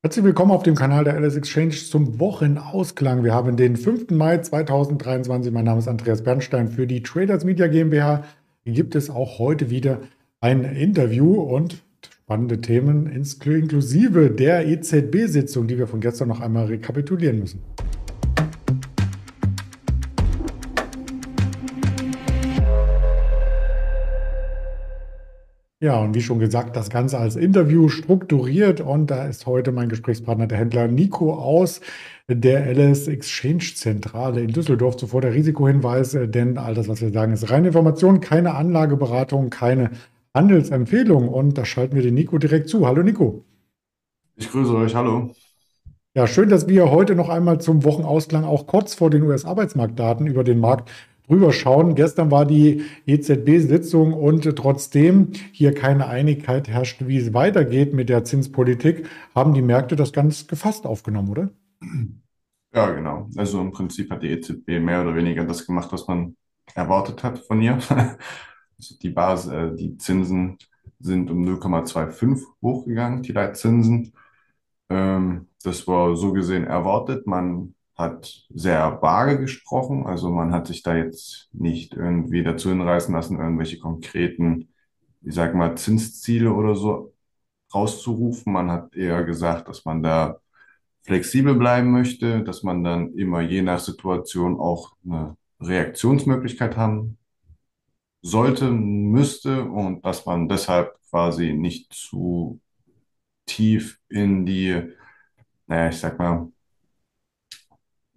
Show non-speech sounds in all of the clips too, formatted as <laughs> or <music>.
Herzlich willkommen auf dem Kanal der LS Exchange zum Wochenausklang. Wir haben den 5. Mai 2023. Mein Name ist Andreas Bernstein. Für die Traders Media GmbH gibt es auch heute wieder ein Interview und spannende Themen inklusive der EZB-Sitzung, die wir von gestern noch einmal rekapitulieren müssen. Ja, und wie schon gesagt, das Ganze als Interview strukturiert und da ist heute mein Gesprächspartner, der Händler Nico aus der LS Exchange Zentrale in Düsseldorf. Zuvor der Risikohinweis, äh, denn all das, was wir sagen, ist reine Information, keine Anlageberatung, keine Handelsempfehlung. Und da schalten wir den Nico direkt zu. Hallo Nico. Ich grüße euch, hallo. Ja, schön, dass wir heute noch einmal zum Wochenausklang auch kurz vor den US-Arbeitsmarktdaten über den Markt drüber schauen. Gestern war die EZB-Sitzung und trotzdem hier keine Einigkeit herrscht, wie es weitergeht mit der Zinspolitik, haben die Märkte das ganz gefasst aufgenommen, oder? Ja, genau. Also im Prinzip hat die EZB mehr oder weniger das gemacht, was man erwartet hat von ihr. <laughs> Also die Basis, äh, die Zinsen sind um 0,25 hochgegangen, die Leitzinsen. Ähm, das war so gesehen erwartet. Man hat sehr vage gesprochen. Also man hat sich da jetzt nicht irgendwie dazu hinreißen lassen, irgendwelche konkreten, ich sag mal, Zinsziele oder so rauszurufen. Man hat eher gesagt, dass man da flexibel bleiben möchte, dass man dann immer je nach Situation auch eine Reaktionsmöglichkeit haben sollte, müsste und dass man deshalb quasi nicht zu tief in die, naja, ich sag mal,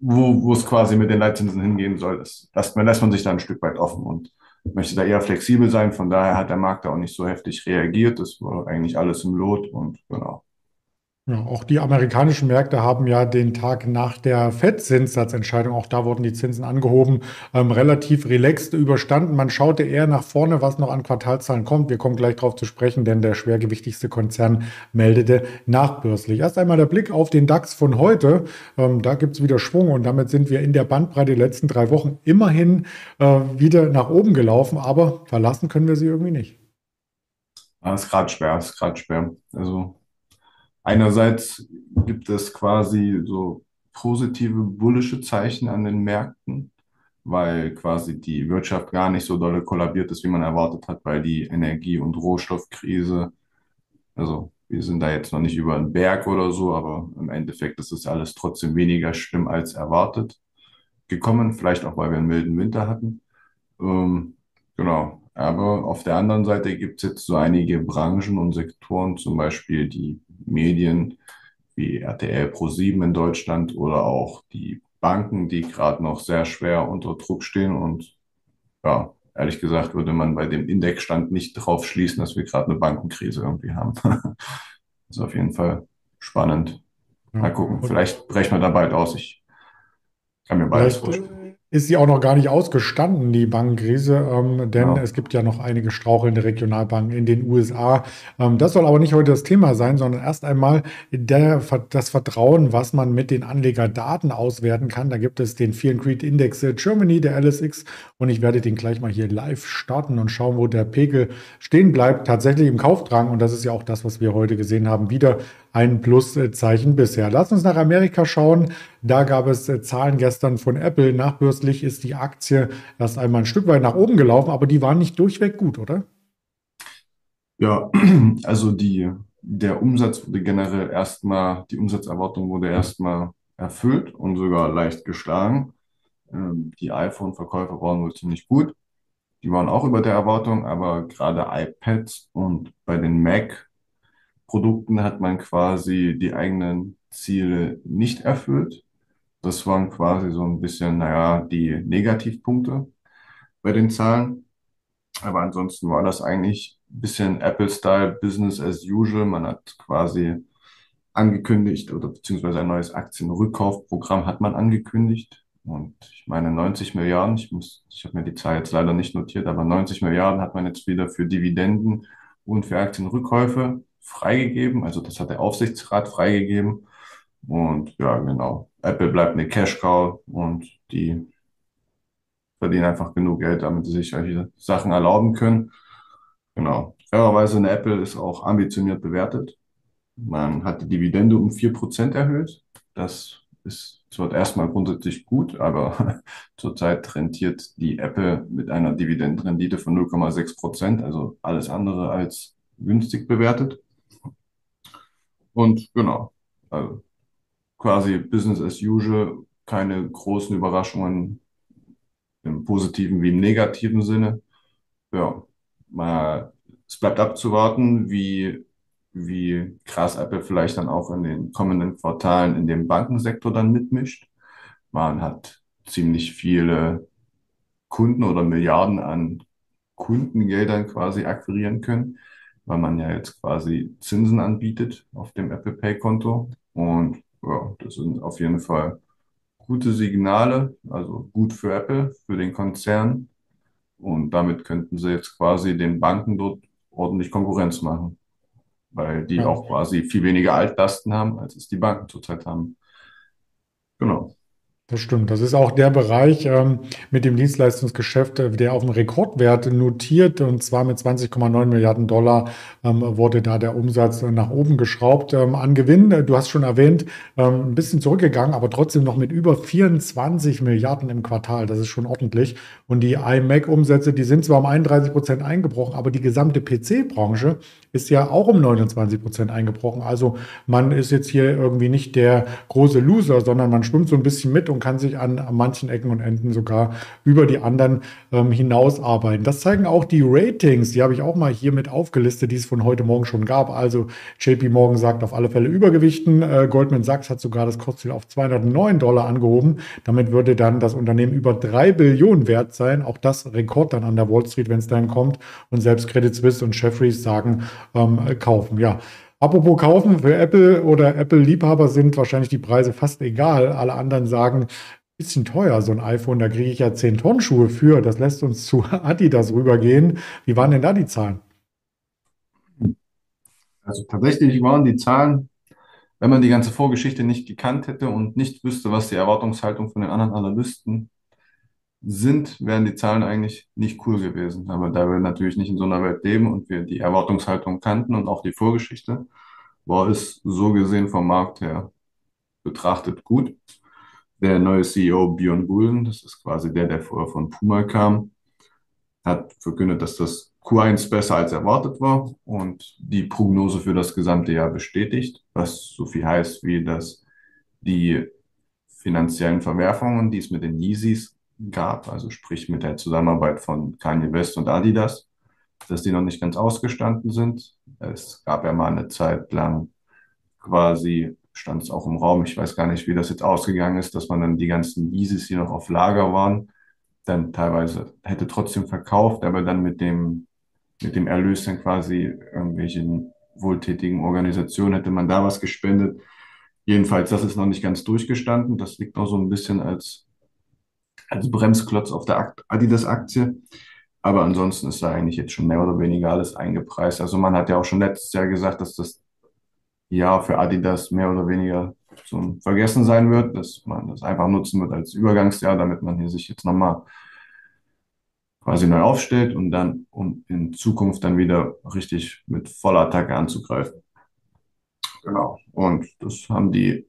wo, wo es quasi mit den Leitzinsen hingehen soll, das lässt man, lässt man sich da ein Stück weit offen und möchte da eher flexibel sein. Von daher hat der Markt da auch nicht so heftig reagiert. Das war eigentlich alles im Lot und genau. Ja, auch die amerikanischen Märkte haben ja den Tag nach der FED-Zinssatzentscheidung, auch da wurden die Zinsen angehoben, ähm, relativ relaxed überstanden. Man schaute eher nach vorne, was noch an Quartalzahlen kommt. Wir kommen gleich darauf zu sprechen, denn der schwergewichtigste Konzern meldete nachbörslich. Erst einmal der Blick auf den DAX von heute. Ähm, da gibt es wieder Schwung und damit sind wir in der Bandbreite der letzten drei Wochen immerhin äh, wieder nach oben gelaufen, aber verlassen können wir sie irgendwie nicht. Das ist gerade schwer, ist gerade schwer. Also Einerseits gibt es quasi so positive bullische Zeichen an den Märkten, weil quasi die Wirtschaft gar nicht so dolle kollabiert ist, wie man erwartet hat, weil die Energie- und Rohstoffkrise, also wir sind da jetzt noch nicht über den Berg oder so, aber im Endeffekt ist es alles trotzdem weniger schlimm als erwartet gekommen, vielleicht auch, weil wir einen milden Winter hatten. Ähm, genau. Aber auf der anderen Seite gibt es jetzt so einige Branchen und Sektoren, zum Beispiel die Medien wie RTL Pro7 in Deutschland oder auch die Banken, die gerade noch sehr schwer unter Druck stehen. Und ja, ehrlich gesagt würde man bei dem Indexstand nicht darauf schließen, dass wir gerade eine Bankenkrise irgendwie haben. <laughs> das ist auf jeden Fall spannend. Mal gucken, vielleicht brechen wir da bald aus. Ich kann mir beides vorstellen ist sie auch noch gar nicht ausgestanden, die Bankenkrise, ähm, denn ja. es gibt ja noch einige strauchelnde Regionalbanken in den USA. Ähm, das soll aber nicht heute das Thema sein, sondern erst einmal der, das Vertrauen, was man mit den Anlegerdaten auswerten kann. Da gibt es den Fear and Creed Index Germany, der LSX, und ich werde den gleich mal hier live starten und schauen, wo der Pegel stehen bleibt, tatsächlich im Kaufdrang. Und das ist ja auch das, was wir heute gesehen haben, wieder ein Pluszeichen bisher. Lass uns nach Amerika schauen. Da gab es äh, Zahlen gestern von Apple. Nachbürstlich ist die Aktie erst einmal ein Stück weit nach oben gelaufen, aber die waren nicht durchweg gut, oder? Ja, <clears throat> also die, der Umsatz wurde generell erstmal, die Umsatzerwartung wurde erstmal erfüllt und sogar leicht geschlagen. Ähm, die iPhone-Verkäufe waren wohl ziemlich gut. Die waren auch über der Erwartung, aber gerade iPads und bei den Mac Produkten hat man quasi die eigenen Ziele nicht erfüllt. Das waren quasi so ein bisschen, naja, die Negativpunkte bei den Zahlen. Aber ansonsten war das eigentlich ein bisschen Apple-Style, Business as usual. Man hat quasi angekündigt oder beziehungsweise ein neues Aktienrückkaufprogramm hat man angekündigt. Und ich meine 90 Milliarden, ich muss, ich habe mir die Zahl jetzt leider nicht notiert, aber 90 Milliarden hat man jetzt wieder für Dividenden und für Aktienrückkäufe freigegeben. Also das hat der Aufsichtsrat freigegeben. Und ja, genau. Apple bleibt eine Cash-Cow und die verdienen einfach genug Geld, damit sie sich solche Sachen erlauben können. Genau. Fairerweise eine Apple ist auch ambitioniert bewertet. Man hat die Dividende um 4% erhöht. Das ist zwar erstmal grundsätzlich gut, aber <laughs> zurzeit rentiert die Apple mit einer Dividendenrendite von 0,6%, also alles andere als günstig bewertet. Und genau, also quasi Business as usual, keine großen Überraschungen im positiven wie im negativen Sinne. Ja, mal, es bleibt abzuwarten, wie, wie krass Apple vielleicht dann auch in den kommenden Quartalen in dem Bankensektor dann mitmischt. Man hat ziemlich viele Kunden oder Milliarden an Kundengeldern quasi akquirieren können, weil man ja jetzt quasi Zinsen anbietet auf dem Apple Pay Konto. Und ja, das sind auf jeden Fall gute Signale, also gut für Apple, für den Konzern. Und damit könnten sie jetzt quasi den Banken dort ordentlich Konkurrenz machen, weil die Ja. auch quasi viel weniger Altlasten haben, als es die Banken zurzeit haben. Genau. Das stimmt. Das ist auch der Bereich ähm, mit dem Dienstleistungsgeschäft, äh, der auf dem Rekordwert notiert. Und zwar mit 20,9 Milliarden Dollar ähm, wurde da der Umsatz nach oben geschraubt. Ähm, an Gewinn, du hast schon erwähnt, ähm, ein bisschen zurückgegangen, aber trotzdem noch mit über 24 Milliarden im Quartal. Das ist schon ordentlich. Und die iMac-Umsätze, die sind zwar um 31 Prozent eingebrochen, aber die gesamte PC-Branche ist ja auch um 29 Prozent eingebrochen. Also man ist jetzt hier irgendwie nicht der große Loser, sondern man schwimmt so ein bisschen mit und kann sich an, an manchen Ecken und Enden sogar über die anderen ähm, hinausarbeiten. Das zeigen auch die Ratings. Die habe ich auch mal hier mit aufgelistet, die es von heute Morgen schon gab. Also JP Morgan sagt auf alle Fälle Übergewichten. Äh, Goldman Sachs hat sogar das Kursziel auf 209 Dollar angehoben. Damit würde dann das Unternehmen über drei Billionen wert sein. Auch das Rekord dann an der Wall Street, wenn es dahin kommt. Und selbst Credit Suisse und Jefferies sagen, ähm, kaufen. Ja, Apropos kaufen, für Apple oder Apple-Liebhaber sind wahrscheinlich die Preise fast egal. Alle anderen sagen, bisschen teuer, so ein iPhone, da kriege ich ja 10 Turnschuhe für. Das lässt uns zu <laughs> Adidas rübergehen. Wie waren denn da die Zahlen? Also tatsächlich waren die Zahlen, wenn man die ganze Vorgeschichte nicht gekannt hätte und nicht wüsste, was die Erwartungshaltung von den anderen Analysten sind, wären die Zahlen eigentlich nicht cool gewesen. Aber da wir natürlich nicht in so einer Welt leben und wir die Erwartungshaltung kannten und auch die Vorgeschichte, war es so gesehen vom Markt her betrachtet gut. Der neue CEO Björn Gulden, das ist quasi der, der vorher von Puma kam, hat verkündet, dass das Q1 besser als erwartet war und die Prognose für das gesamte Jahr bestätigt, was so viel heißt, wie dass die finanziellen Verwerfungen, die es mit den Yeezys gab, also sprich mit der Zusammenarbeit von Kanye West und Adidas, dass die noch nicht ganz ausgestanden sind. Es gab ja mal eine Zeit lang quasi, stand es auch im Raum, ich weiß gar nicht, wie das jetzt ausgegangen ist, dass man dann die ganzen Yeezys, die noch auf Lager waren, dann teilweise hätte trotzdem verkauft, aber dann mit dem, mit dem Erlös dann quasi irgendwelchen wohltätigen Organisationen hätte man da was gespendet. Jedenfalls, das ist noch nicht ganz durchgestanden. Das liegt noch so ein bisschen als, als Bremsklotz auf der Adidas-Aktie. Aber ansonsten ist da eigentlich jetzt schon mehr oder weniger alles eingepreist. Also man hat ja auch schon letztes Jahr gesagt, dass das Jahr für Adidas mehr oder weniger zum Vergessen sein wird, dass man das einfach nutzen wird als Übergangsjahr, damit man hier sich jetzt nochmal quasi neu aufstellt und dann, um in Zukunft dann wieder richtig mit voller Attacke anzugreifen. Genau. Und das haben die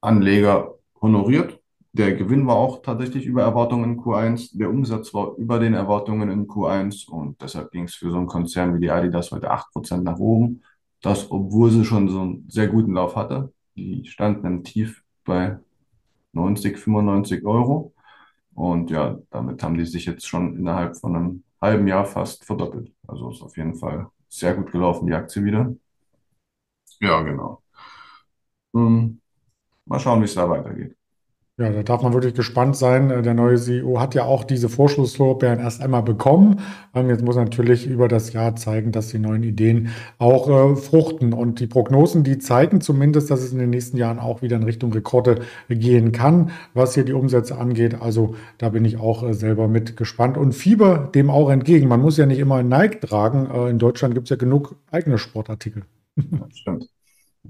Anleger honoriert. Der Gewinn war auch tatsächlich über Erwartungen in Q1. Der Umsatz war über den Erwartungen in Q1 und deshalb ging es für so einen Konzern wie die Adidas heute 8% nach oben. Das, obwohl sie schon so einen sehr guten Lauf hatte. Die standen im Tief bei 90, 95 Euro. Und ja, damit haben die sich jetzt schon innerhalb von einem halben Jahr fast verdoppelt. Also ist auf jeden Fall sehr gut gelaufen, die Aktie wieder. Ja, genau. Ähm, mal schauen, wie es da weitergeht. Ja, da darf man wirklich gespannt sein. Äh, Der neue CEO hat ja auch diese Vorschusslorbeeren erst einmal bekommen. Ähm, Jetzt muss er natürlich über das Jahr zeigen, dass die neuen Ideen auch äh, fruchten. Und die Prognosen, die zeigen zumindest, dass es in den nächsten Jahren auch wieder in Richtung Rekorde gehen kann, was hier die Umsätze angeht. Also da bin ich auch äh, selber mit gespannt und fieber dem auch entgegen. Man muss ja nicht immer Nike tragen. Äh, In Deutschland gibt es ja genug eigene Sportartikel. Das stimmt.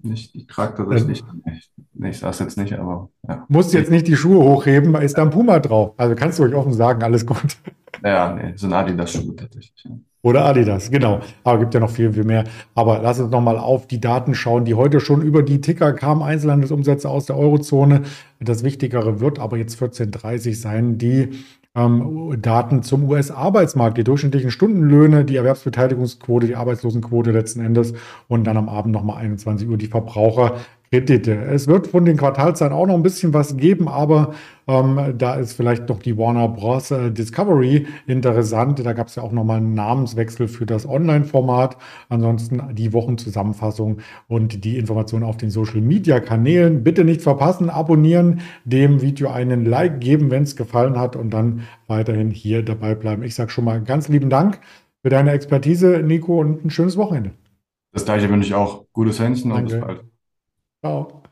Nicht, ich trage tatsächlich, ich, nee, ich sag's jetzt nicht, aber ja. Musst jetzt nicht die Schuhe hochheben, ist da ein Puma drauf. Also kannst du euch offen sagen, alles gut. <laughs> Ja, nee, so ein Adidas-Schuh tatsächlich. Oder Adidas, genau. Aber gibt ja noch viel, viel mehr. Aber lass uns nochmal auf die Daten schauen, die heute schon über die Ticker kamen. Einzelhandelsumsätze aus der Eurozone. Das Wichtigere wird aber jetzt 14.30 sein. Die ähm, Daten zum US-Arbeitsmarkt, die durchschnittlichen Stundenlöhne, die Erwerbsbeteiligungsquote, die Arbeitslosenquote letzten Endes und dann am Abend nochmal 21 Uhr die Verbraucher. Kredite. Es wird von den Quartalzahlen auch noch ein bisschen was geben, aber ähm, da ist vielleicht noch die Warner Bros. Äh, Discovery interessant. Da gab es ja auch nochmal einen Namenswechsel für das Online-Format. Ansonsten die Wochenzusammenfassung und die Informationen auf den Social-Media-Kanälen. Bitte nicht verpassen, abonnieren, dem Video einen Like geben, wenn es gefallen hat und dann weiterhin hier dabei bleiben. Ich sage schon mal ganz lieben Dank für deine Expertise, Nico, und ein schönes Wochenende. Das gleiche wünsche ich auch. Gutes Händchen und bis bald. Ciao.